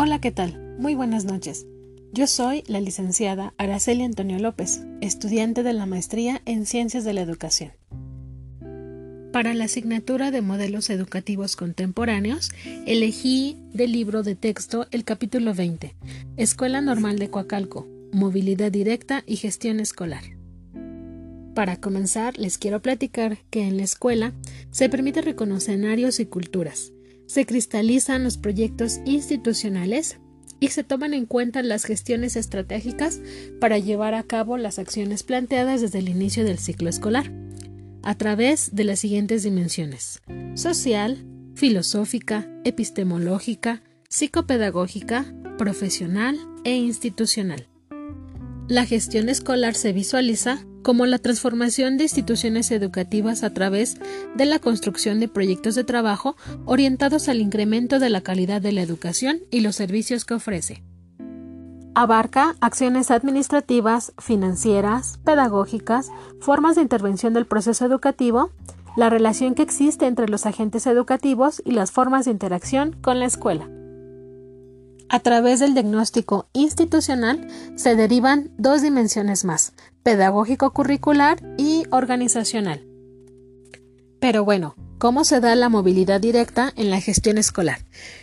Hola, ¿qué tal? Muy buenas noches. Yo soy la licenciada Araceli Antonio López, estudiante de la maestría en Ciencias de la Educación. Para la asignatura de modelos educativos contemporáneos, elegí del libro de texto el capítulo 20, Escuela Normal de Coacalco, Movilidad Directa y Gestión Escolar. Para comenzar, les quiero platicar que en la escuela se permite reconocer y culturas, se cristalizan los proyectos institucionales y se toman en cuenta las gestiones estratégicas para llevar a cabo las acciones planteadas desde el inicio del ciclo escolar, a través de las siguientes dimensiones social, filosófica, epistemológica, psicopedagógica, profesional e institucional. La gestión escolar se visualiza como la transformación de instituciones educativas a través de la construcción de proyectos de trabajo orientados al incremento de la calidad de la educación y los servicios que ofrece. Abarca acciones administrativas, financieras, pedagógicas, formas de intervención del proceso educativo, la relación que existe entre los agentes educativos y las formas de interacción con la escuela. A través del diagnóstico institucional se derivan dos dimensiones más, pedagógico-curricular y organizacional. Pero bueno, ¿cómo se da la movilidad directa en la gestión escolar?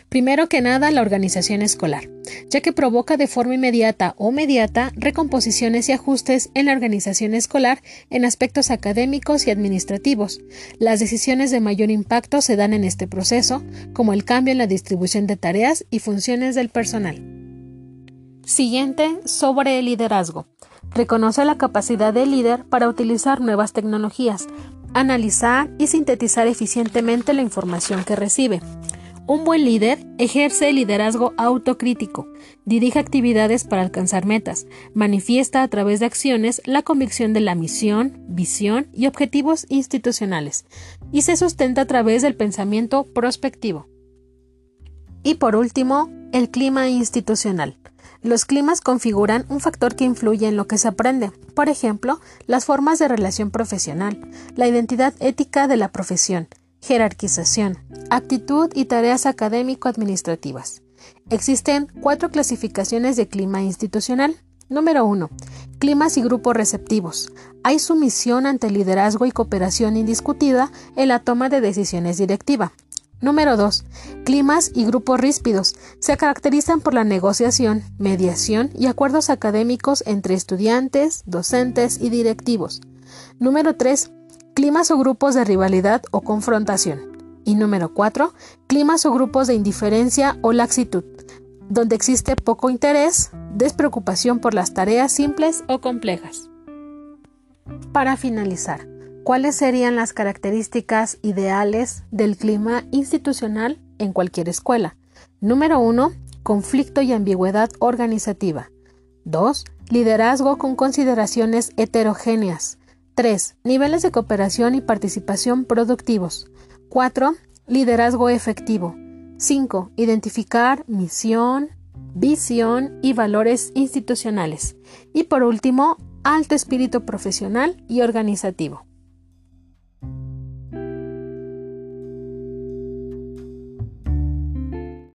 Primero que nada, la organización escolar, ya que provoca de forma inmediata o mediata recomposiciones y ajustes en la organización escolar en aspectos académicos y administrativos. Las decisiones de mayor impacto se dan en este proceso, como el cambio en la distribución de tareas y funciones del personal. Siguiente, sobre el liderazgo. Reconoce la capacidad del líder para utilizar nuevas tecnologías, analizar y sintetizar eficientemente la información que recibe. Un buen líder ejerce el liderazgo autocrítico, dirige actividades para alcanzar metas, manifiesta a través de acciones la convicción de la misión, visión y objetivos institucionales, y se sustenta a través del pensamiento prospectivo. Y por último, el clima institucional. Los climas configuran un factor que influye en lo que se aprende, por ejemplo, las formas de relación profesional, la identidad ética de la profesión, jerarquización, actitud y tareas académico-administrativas. Existen cuatro clasificaciones de clima institucional. Número 1. Climas y grupos receptivos. Hay sumisión ante liderazgo y cooperación indiscutida en la toma de decisiones directiva. Número 2. Climas y grupos ríspidos. Se caracterizan por la negociación, mediación y acuerdos académicos entre estudiantes, docentes y directivos. Número 3. Climas o grupos de rivalidad o confrontación. Y número 4. Climas o grupos de indiferencia o laxitud, donde existe poco interés, despreocupación por las tareas simples o complejas. Para finalizar, ¿Cuáles serían las características ideales del clima institucional en cualquier escuela? Número 1. Conflicto y ambigüedad organizativa. 2. Liderazgo con consideraciones heterogéneas. 3. Niveles de cooperación y participación productivos. 4. Liderazgo efectivo. 5. Identificar misión, visión y valores institucionales. Y por último, alto espíritu profesional y organizativo.